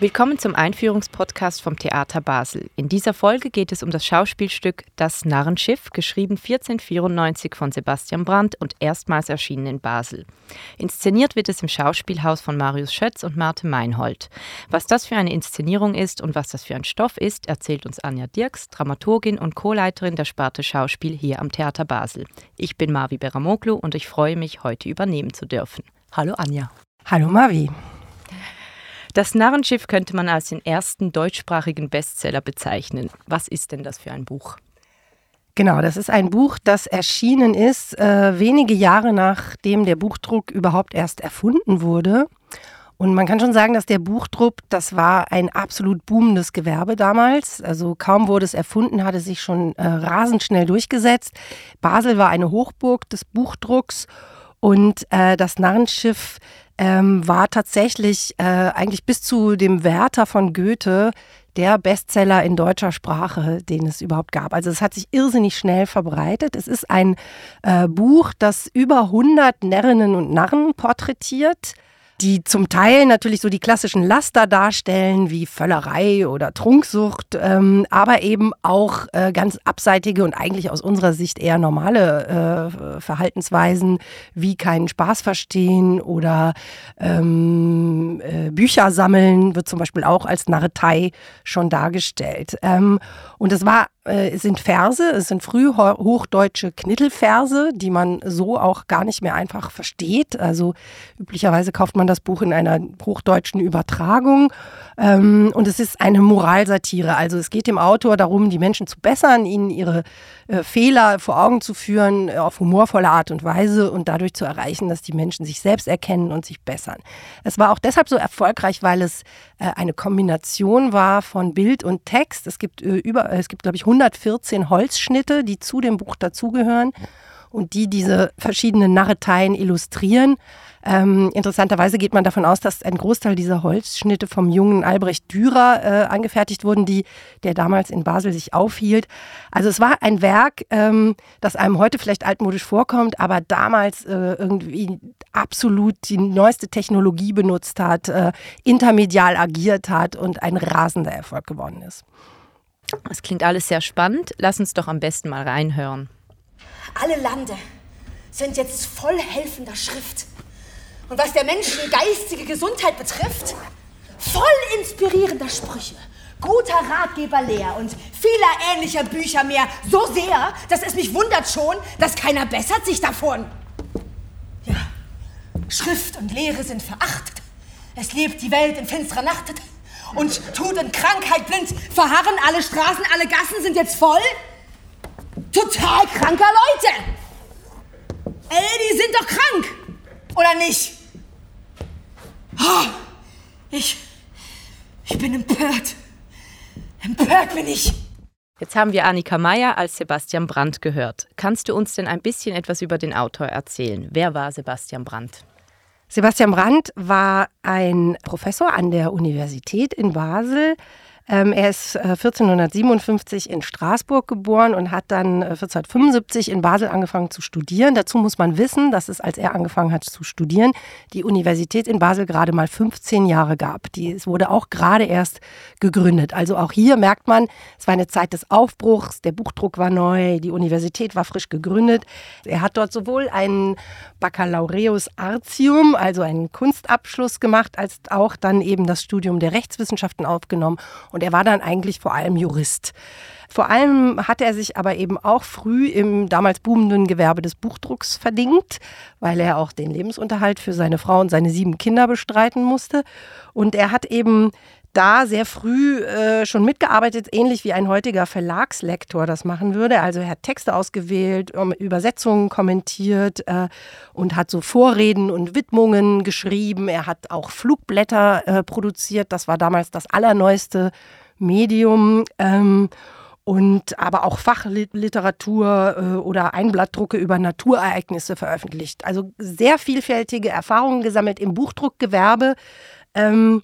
Willkommen zum Einführungspodcast vom Theater Basel. In dieser Folge geht es um das Schauspielstück Das Narrenschiff, geschrieben 1494 von Sebastian Brandt und erstmals erschienen in Basel. Inszeniert wird es im Schauspielhaus von Marius Schötz und Marte Meinhold. Was das für eine Inszenierung ist und was das für ein Stoff ist, erzählt uns Anja Dirks, Dramaturgin und Co-Leiterin der Sparte Schauspiel hier am Theater Basel. Ich bin Marvi Beramoglu und ich freue mich, heute übernehmen zu dürfen. Hallo Anja. Hallo Marvi. Das Narrenschiff könnte man als den ersten deutschsprachigen Bestseller bezeichnen. Was ist denn das für ein Buch? Genau, das ist ein Buch, das erschienen ist äh, wenige Jahre nachdem der Buchdruck überhaupt erst erfunden wurde. Und man kann schon sagen, dass der Buchdruck, das war ein absolut boomendes Gewerbe damals. Also kaum wurde es erfunden, hatte sich schon äh, rasend schnell durchgesetzt. Basel war eine Hochburg des Buchdrucks und äh, das Narrenschiff ähm, war tatsächlich äh, eigentlich bis zu dem Werther von Goethe der Bestseller in deutscher Sprache, den es überhaupt gab. Also es hat sich irrsinnig schnell verbreitet. Es ist ein äh, Buch, das über 100 Närrinnen und Narren porträtiert die zum Teil natürlich so die klassischen Laster darstellen, wie Völlerei oder Trunksucht, ähm, aber eben auch äh, ganz abseitige und eigentlich aus unserer Sicht eher normale äh, Verhaltensweisen, wie keinen Spaß verstehen oder ähm, äh, Bücher sammeln, wird zum Beispiel auch als Narretei schon dargestellt. Ähm, und es war äh, sind Verse, es sind frühhochdeutsche Knittelverse, die man so auch gar nicht mehr einfach versteht. Also üblicherweise kauft man das Buch in einer hochdeutschen Übertragung. Ähm, und es ist eine Moralsatire. Also es geht dem Autor darum, die Menschen zu bessern, ihnen ihre äh, Fehler vor Augen zu führen, äh, auf humorvolle Art und Weise und dadurch zu erreichen, dass die Menschen sich selbst erkennen und sich bessern. Es war auch deshalb so erfolgreich, weil es eine Kombination war von Bild und Text. Es gibt über, es gibt, glaube ich, 114 Holzschnitte, die zu dem Buch dazugehören und die diese verschiedenen Narreteien illustrieren. Ähm, interessanterweise geht man davon aus, dass ein Großteil dieser Holzschnitte vom jungen Albrecht Dürer äh, angefertigt wurden, die, der damals in Basel sich aufhielt. Also es war ein Werk, ähm, das einem heute vielleicht altmodisch vorkommt, aber damals äh, irgendwie absolut die neueste Technologie benutzt hat, äh, intermedial agiert hat und ein rasender Erfolg geworden ist. Das klingt alles sehr spannend. Lass uns doch am besten mal reinhören. Alle Lande sind jetzt voll helfender Schrift. Und was der Menschen geistige Gesundheit betrifft, voll inspirierender Sprüche, guter Ratgeber leer und vieler ähnlicher Bücher mehr. So sehr, dass es mich wundert schon, dass keiner bessert sich davon. Ja, Schrift und Lehre sind verachtet. Es lebt die Welt in finsterer Nacht und Tod und Krankheit blind verharren. Alle Straßen, alle Gassen sind jetzt voll. Total kranker Leute. Ey, die sind doch krank. Oder nicht? Oh, ich, ich bin empört. Empört bin ich. Jetzt haben wir Annika Meyer als Sebastian Brandt gehört. Kannst du uns denn ein bisschen etwas über den Autor erzählen? Wer war Sebastian Brandt? Sebastian Brandt war ein Professor an der Universität in Basel, ähm, er ist äh, 1457 in Straßburg geboren und hat dann äh, 1475 in Basel angefangen zu studieren. Dazu muss man wissen, dass es, als er angefangen hat zu studieren, die Universität in Basel gerade mal 15 Jahre gab. Die, es wurde auch gerade erst gegründet. Also auch hier merkt man, es war eine Zeit des Aufbruchs, der Buchdruck war neu, die Universität war frisch gegründet. Er hat dort sowohl einen Baccalaureus Artium, also einen Kunstabschluss gemacht, als auch dann eben das Studium der Rechtswissenschaften aufgenommen. Er war dann eigentlich vor allem Jurist. Vor allem hat er sich aber eben auch früh im damals boomenden Gewerbe des Buchdrucks verdingt, weil er auch den Lebensunterhalt für seine Frau und seine sieben Kinder bestreiten musste. Und er hat eben da sehr früh äh, schon mitgearbeitet, ähnlich wie ein heutiger Verlagslektor das machen würde. Also er hat Texte ausgewählt, Übersetzungen kommentiert äh, und hat so Vorreden und Widmungen geschrieben. Er hat auch Flugblätter äh, produziert. Das war damals das allerneueste Medium. Ähm, und aber auch Fachliteratur äh, oder Einblattdrucke über Naturereignisse veröffentlicht. Also sehr vielfältige Erfahrungen gesammelt im Buchdruckgewerbe. Ähm,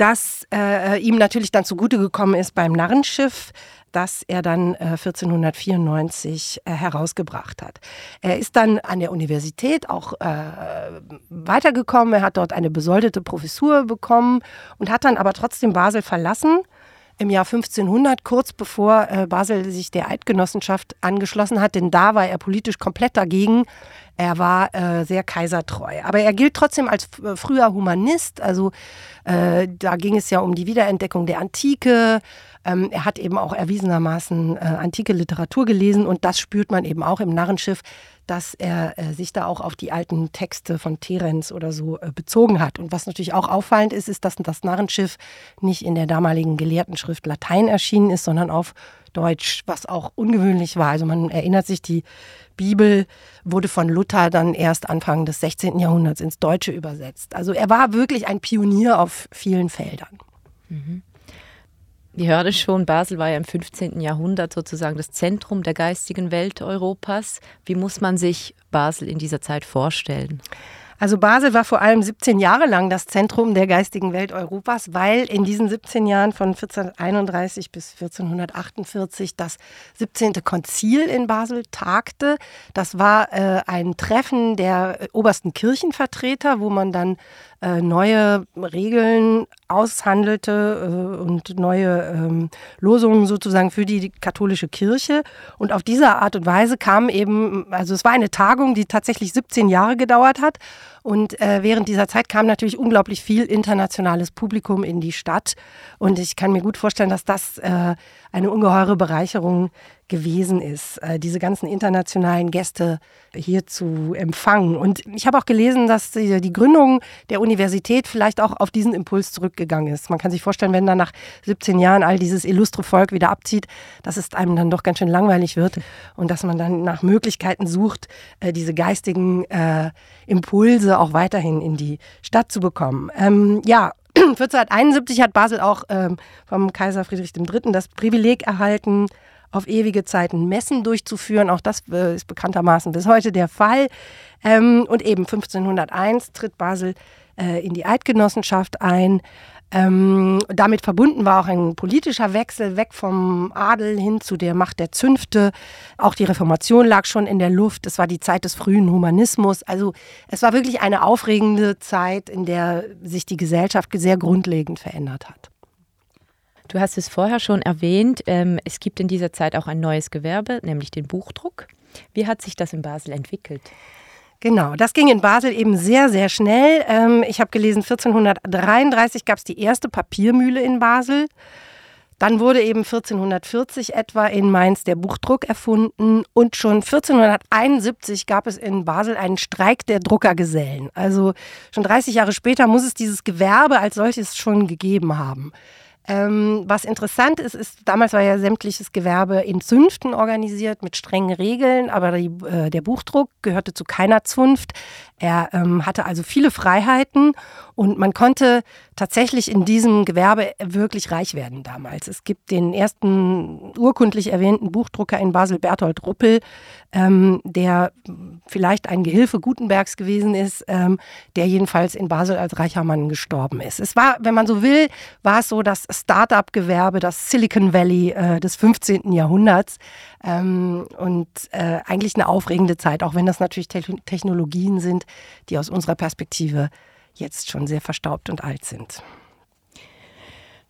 das äh, ihm natürlich dann zugute gekommen ist beim Narrenschiff das er dann äh, 1494 äh, herausgebracht hat. Er ist dann an der Universität auch äh, weitergekommen. Er hat dort eine besoldete Professur bekommen und hat dann aber trotzdem Basel verlassen im Jahr 1500, kurz bevor äh, Basel sich der Eidgenossenschaft angeschlossen hat, denn da war er politisch komplett dagegen. Er war äh, sehr kaisertreu. Aber er gilt trotzdem als äh, früher Humanist. Also äh, da ging es ja um die Wiederentdeckung der Antike. Ähm, er hat eben auch erwiesenermaßen äh, antike Literatur gelesen und das spürt man eben auch im Narrenschiff, dass er äh, sich da auch auf die alten Texte von Terenz oder so äh, bezogen hat. Und was natürlich auch auffallend ist, ist, dass das Narrenschiff nicht in der damaligen Gelehrtenschrift Latein erschienen ist, sondern auf Deutsch, was auch ungewöhnlich war. Also man erinnert sich, die Bibel wurde von Luther dann erst Anfang des 16. Jahrhunderts ins Deutsche übersetzt. Also er war wirklich ein Pionier auf vielen Feldern. Mhm. Wir hören schon, Basel war ja im 15. Jahrhundert sozusagen das Zentrum der geistigen Welt Europas. Wie muss man sich Basel in dieser Zeit vorstellen? Also Basel war vor allem 17 Jahre lang das Zentrum der geistigen Welt Europas, weil in diesen 17 Jahren von 1431 bis 1448 das 17. Konzil in Basel tagte. Das war äh, ein Treffen der obersten Kirchenvertreter, wo man dann äh, neue Regeln aushandelte äh, und neue ähm, Losungen sozusagen für die katholische Kirche. Und auf diese Art und Weise kam eben, also es war eine Tagung, die tatsächlich 17 Jahre gedauert hat. Und äh, während dieser Zeit kam natürlich unglaublich viel internationales Publikum in die Stadt. Und ich kann mir gut vorstellen, dass das äh, eine ungeheure Bereicherung gewesen ist, äh, diese ganzen internationalen Gäste hier zu empfangen. Und ich habe auch gelesen, dass die, Gründung der Universität vielleicht auch auf diesen Impuls zurückgegangen ist. Man kann sich vorstellen, wenn dann nach 17 Jahren all dieses illustre Volk wieder abzieht, dass es einem dann doch ganz schön langweilig wird und dass man dann nach Möglichkeiten sucht, äh, diese geistigen äh, Impulse auch weiterhin in die Stadt zu bekommen. Ähm, ja, 1471 hat Basel auch ähm, vom Kaiser Friedrich III. das Privileg erhalten, auf ewige Zeiten Messen durchzuführen. Auch das äh, ist bekanntermaßen bis heute der Fall. Ähm, und eben 1501 tritt Basel äh, in die Eidgenossenschaft ein. Ähm, damit verbunden war auch ein politischer Wechsel weg vom Adel hin zu der Macht der Zünfte. Auch die Reformation lag schon in der Luft. Es war die Zeit des frühen Humanismus. Also es war wirklich eine aufregende Zeit, in der sich die Gesellschaft sehr grundlegend verändert hat. Du hast es vorher schon erwähnt, ähm, es gibt in dieser Zeit auch ein neues Gewerbe, nämlich den Buchdruck. Wie hat sich das in Basel entwickelt? Genau, das ging in Basel eben sehr, sehr schnell. Ähm, ich habe gelesen, 1433 gab es die erste Papiermühle in Basel. Dann wurde eben 1440 etwa in Mainz der Buchdruck erfunden und schon 1471 gab es in Basel einen Streik der Druckergesellen. Also schon 30 Jahre später muss es dieses Gewerbe als solches schon gegeben haben. Ähm, was interessant ist, ist, damals war ja sämtliches Gewerbe in Zünften organisiert mit strengen Regeln, aber die, äh, der Buchdruck gehörte zu keiner Zunft. Er ähm, hatte also viele Freiheiten und man konnte tatsächlich in diesem Gewerbe wirklich reich werden damals. Es gibt den ersten urkundlich erwähnten Buchdrucker in Basel, Berthold Ruppel, ähm, der vielleicht ein Gehilfe Gutenbergs gewesen ist, ähm, der jedenfalls in Basel als reicher Mann gestorben ist. Es war, wenn man so will, war es so das Start-up-Gewerbe, das Silicon Valley äh, des 15. Jahrhunderts ähm, und äh, eigentlich eine aufregende Zeit, auch wenn das natürlich Te Technologien sind, die aus unserer Perspektive jetzt schon sehr verstaubt und alt sind.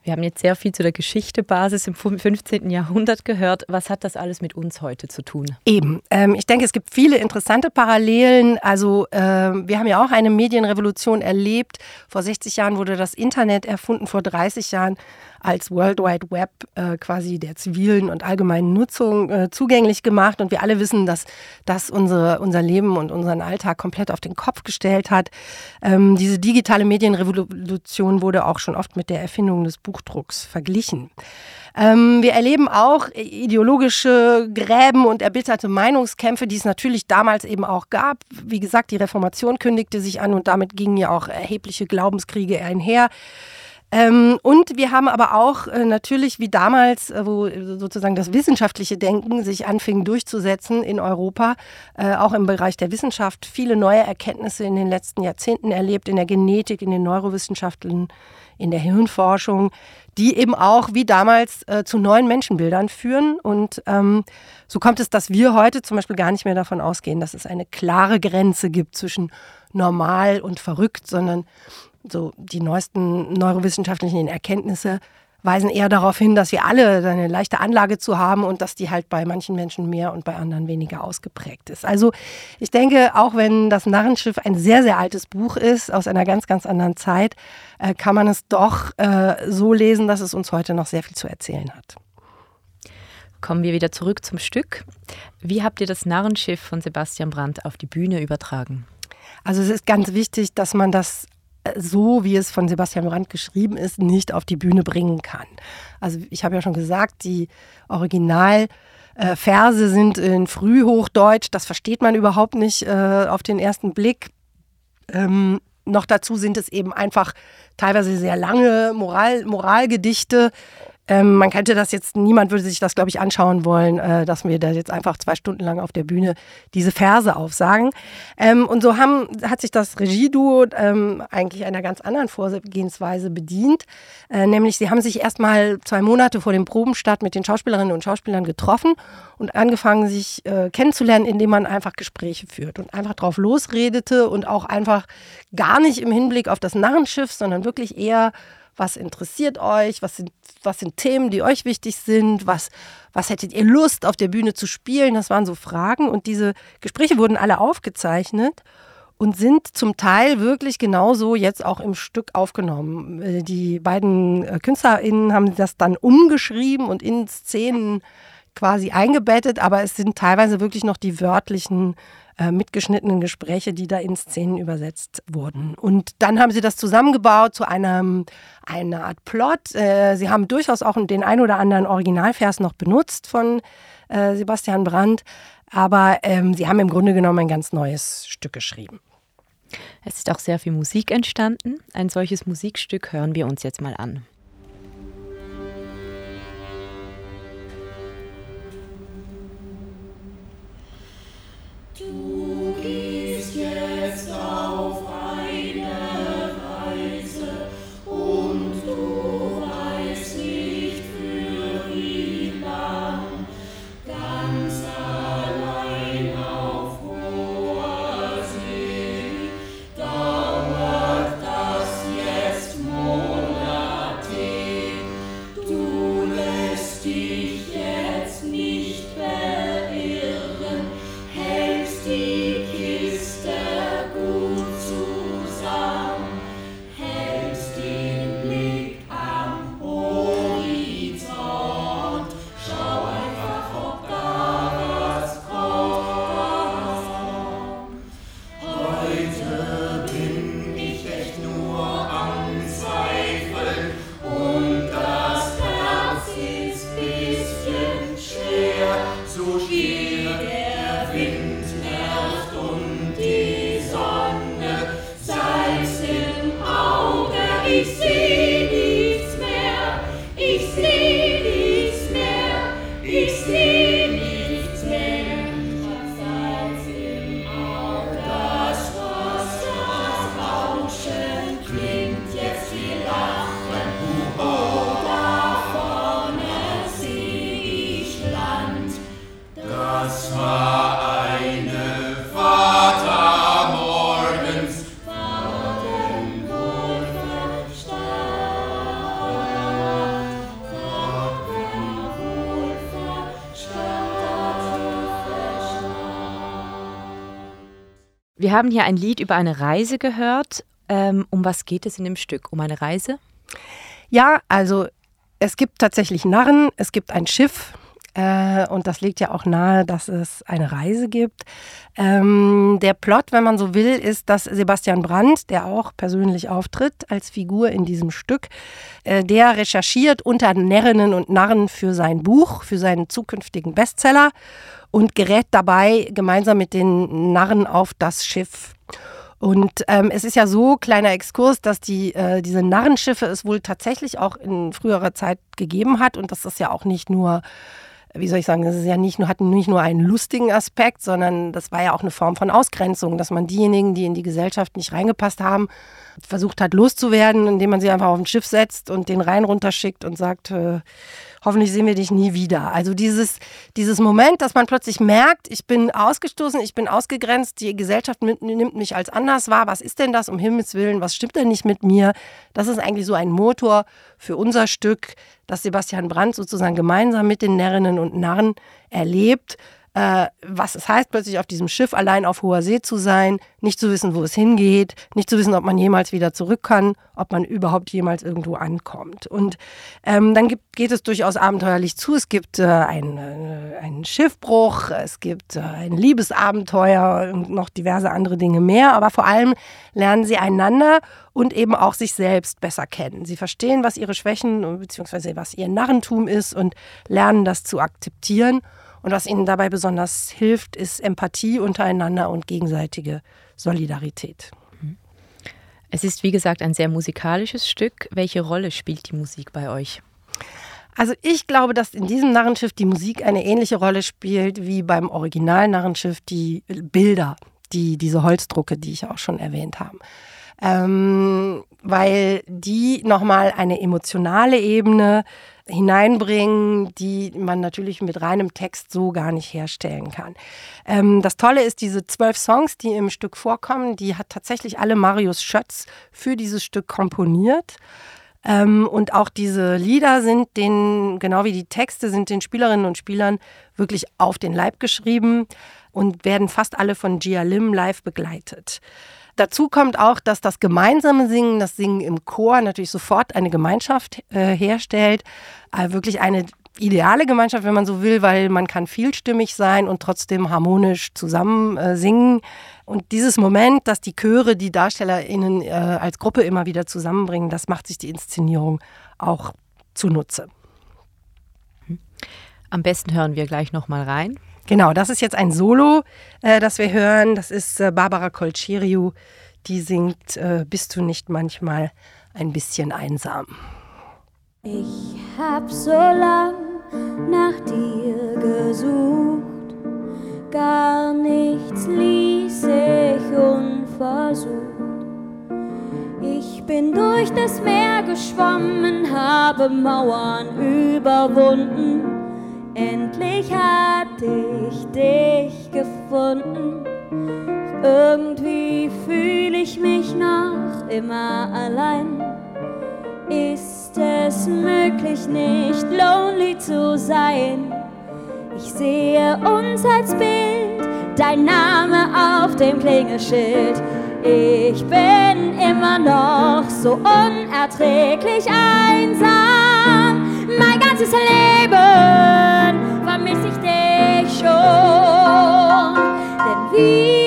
Wir haben jetzt sehr viel zu der Geschichte Basis im 15. Jahrhundert gehört. Was hat das alles mit uns heute zu tun? Eben. Ähm, ich denke, es gibt viele interessante Parallelen. Also äh, wir haben ja auch eine Medienrevolution erlebt. Vor 60 Jahren wurde das Internet erfunden, vor 30 Jahren als World Wide Web äh, quasi der zivilen und allgemeinen Nutzung äh, zugänglich gemacht. Und wir alle wissen, dass das unsere, unser Leben und unseren Alltag komplett auf den Kopf gestellt hat. Ähm, diese digitale Medienrevolution wurde auch schon oft mit der Erfindung des Buchdrucks verglichen. Ähm, wir erleben auch ideologische Gräben und erbitterte Meinungskämpfe, die es natürlich damals eben auch gab. Wie gesagt, die Reformation kündigte sich an und damit gingen ja auch erhebliche Glaubenskriege einher. Ähm, und wir haben aber auch äh, natürlich wie damals, äh, wo sozusagen das wissenschaftliche Denken sich anfing durchzusetzen in Europa, äh, auch im Bereich der Wissenschaft, viele neue Erkenntnisse in den letzten Jahrzehnten erlebt, in der Genetik, in den Neurowissenschaften, in der Hirnforschung, die eben auch wie damals äh, zu neuen Menschenbildern führen. Und ähm, so kommt es, dass wir heute zum Beispiel gar nicht mehr davon ausgehen, dass es eine klare Grenze gibt zwischen normal und verrückt, sondern so die neuesten neurowissenschaftlichen Erkenntnisse weisen eher darauf hin, dass wir alle eine leichte Anlage zu haben und dass die halt bei manchen Menschen mehr und bei anderen weniger ausgeprägt ist. Also ich denke, auch wenn das Narrenschiff ein sehr, sehr altes Buch ist, aus einer ganz, ganz anderen Zeit, äh, kann man es doch äh, so lesen, dass es uns heute noch sehr viel zu erzählen hat. Kommen wir wieder zurück zum Stück. Wie habt ihr das Narrenschiff von Sebastian Brandt auf die Bühne übertragen? Also es ist ganz wichtig, dass man das so, wie es von Sebastian Brandt geschrieben ist, nicht auf die Bühne bringen kann. Also ich habe ja schon gesagt, die Originalverse sind in Frühhochdeutsch, das versteht man überhaupt nicht äh, auf den ersten Blick. Ähm, noch dazu sind es eben einfach teilweise sehr lange Moral, Moralgedichte, ähm, man könnte das jetzt, niemand würde sich das, glaube ich, anschauen wollen, äh, dass wir da jetzt einfach zwei Stunden lang auf der Bühne diese Verse aufsagen. Ähm, und so haben, hat sich das Regieduo ähm, eigentlich einer ganz anderen Vorgehensweise bedient. Äh, nämlich, sie haben sich erst mal zwei Monate vor dem Probenstart mit den Schauspielerinnen und Schauspielern getroffen und angefangen, sich äh, kennenzulernen, indem man einfach Gespräche führt und einfach drauf losredete und auch einfach gar nicht im Hinblick auf das Narrenschiff, sondern wirklich eher was interessiert euch, was sind, was sind Themen, die euch wichtig sind, was, was hättet ihr Lust auf der Bühne zu spielen, das waren so Fragen und diese Gespräche wurden alle aufgezeichnet und sind zum Teil wirklich genauso jetzt auch im Stück aufgenommen. Äh, die beiden äh, KünstlerInnen haben das dann umgeschrieben und in Szenen quasi eingebettet, aber es sind teilweise wirklich noch die wörtlichen äh, mitgeschnittenen Gespräche, die da in Szenen übersetzt wurden. Und dann haben sie das zusammengebaut zu einem, einer Art Plot. Äh, sie haben durchaus auch den ein oder anderen Originalvers noch benutzt von äh, Sebastian Brandt, aber ähm, sie haben im Grunde genommen ein ganz neues Stück geschrieben. Es ist auch sehr viel Musik entstanden. Ein solches Musikstück hören wir uns jetzt mal an. hoje. Wir haben hier ein Lied über eine Reise gehört. Ähm, um was geht es in dem Stück? Um eine Reise? Ja, also es gibt tatsächlich Narren, es gibt ein Schiff, äh, und das legt ja auch nahe, dass es eine Reise gibt. Ähm, der Plot, wenn man so will, ist, dass Sebastian Brandt, der auch persönlich auftritt als Figur in diesem Stück, äh, der recherchiert unter Närrinnen und Narren für sein Buch, für seinen zukünftigen Bestseller und gerät dabei gemeinsam mit den Narren auf das Schiff. Und ähm, es ist ja so, kleiner Exkurs, dass die, äh, diese Narrenschiffe es wohl tatsächlich auch in früherer Zeit gegeben hat und dass das ja auch nicht nur wie soll ich sagen, das ist ja nicht nur, hat nicht nur einen lustigen Aspekt, sondern das war ja auch eine Form von Ausgrenzung, dass man diejenigen, die in die Gesellschaft nicht reingepasst haben, versucht hat loszuwerden, indem man sie einfach auf ein Schiff setzt und den Rhein runterschickt und sagt, äh, hoffentlich sehen wir dich nie wieder. Also dieses, dieses Moment, dass man plötzlich merkt, ich bin ausgestoßen, ich bin ausgegrenzt, die Gesellschaft nimmt mich als anders wahr. Was ist denn das um Himmels Willen? Was stimmt denn nicht mit mir? Das ist eigentlich so ein Motor für unser Stück, das Sebastian Brandt sozusagen gemeinsam mit den Närrinnen und Narren erlebt äh, was es heißt, plötzlich auf diesem Schiff allein auf hoher See zu sein, nicht zu wissen, wo es hingeht, nicht zu wissen, ob man jemals wieder zurück kann, ob man überhaupt jemals irgendwo ankommt. Und ähm, dann gibt, geht es durchaus abenteuerlich zu. Es gibt äh, einen, äh, einen Schiffbruch, es gibt äh, ein Liebesabenteuer und noch diverse andere Dinge mehr. Aber vor allem lernen sie einander und eben auch sich selbst besser kennen. Sie verstehen, was ihre Schwächen bzw. was ihr Narrentum ist und lernen das zu akzeptieren. Und was ihnen dabei besonders hilft, ist Empathie untereinander und gegenseitige Solidarität. Es ist, wie gesagt, ein sehr musikalisches Stück. Welche Rolle spielt die Musik bei euch? Also ich glaube, dass in diesem Narrenschiff die Musik eine ähnliche Rolle spielt wie beim Original Narrenschiff die Bilder, die diese Holzdrucke, die ich auch schon erwähnt habe. Ähm, weil die nochmal eine emotionale Ebene hineinbringen, die man natürlich mit reinem Text so gar nicht herstellen kann. Ähm, das Tolle ist, diese zwölf Songs, die im Stück vorkommen, die hat tatsächlich alle Marius Schötz für dieses Stück komponiert. Ähm, und auch diese Lieder sind den, genau wie die Texte, sind den Spielerinnen und Spielern wirklich auf den Leib geschrieben und werden fast alle von Gia Lim live begleitet. Dazu kommt auch, dass das gemeinsame Singen, das Singen im Chor natürlich sofort eine Gemeinschaft äh, herstellt. Äh, wirklich eine ideale Gemeinschaft, wenn man so will, weil man kann vielstimmig sein und trotzdem harmonisch zusammen äh, singen. Und dieses Moment, dass die Chöre die DarstellerInnen äh, als Gruppe immer wieder zusammenbringen, das macht sich die Inszenierung auch zunutze. Am besten hören wir gleich nochmal rein. Genau, das ist jetzt ein Solo, äh, das wir hören. Das ist äh, Barbara Colceriu, die singt äh, Bist du nicht manchmal ein bisschen einsam? Ich hab so lang nach dir gesucht, gar nichts ließ ich unversucht. Ich bin durch das Meer geschwommen, habe Mauern überwunden Endlich hatte ich dich gefunden. Irgendwie fühle ich mich noch immer allein. Ist es möglich, nicht lonely zu sein? Ich sehe uns als Bild, dein Name auf dem Klingelschild. Ich bin immer noch so unerträglich einsam. Mein ganzes Leben vermisse ich dich schon. Denn wir,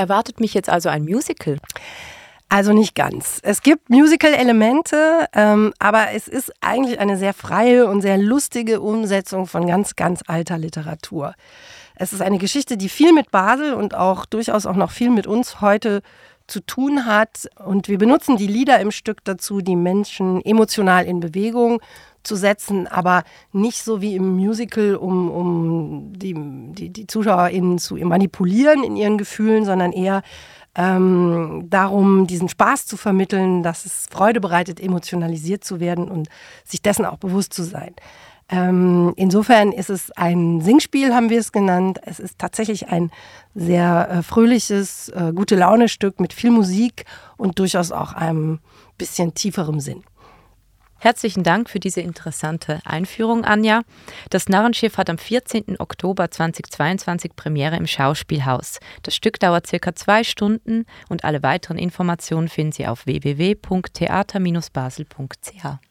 Erwartet mich jetzt also ein Musical? Also nicht ganz. Es gibt Musical-Elemente, ähm, aber es ist eigentlich eine sehr freie und sehr lustige Umsetzung von ganz, ganz alter Literatur. Es ist eine Geschichte, die viel mit Basel und auch durchaus auch noch viel mit uns heute zu tun hat. Und wir benutzen die Lieder im Stück dazu, die Menschen emotional in Bewegung zu setzen, aber nicht so wie im Musical, um, um die, die, die ZuschauerInnen zu manipulieren in ihren Gefühlen, sondern eher ähm, darum, diesen Spaß zu vermitteln, dass es Freude bereitet, emotionalisiert zu werden und sich dessen auch bewusst zu sein. Ähm, insofern ist es ein Singspiel, haben wir es genannt. Es ist tatsächlich ein sehr äh, fröhliches, äh, gute Laune-Stück mit viel Musik und durchaus auch einem bisschen tieferem Sinn. Herzlichen Dank für diese interessante Einführung, Anja. Das Narrenschiff hat am 14. Oktober 2022 Premiere im Schauspielhaus. Das Stück dauert circa zwei Stunden und alle weiteren Informationen finden Sie auf www.theater-basel.ch.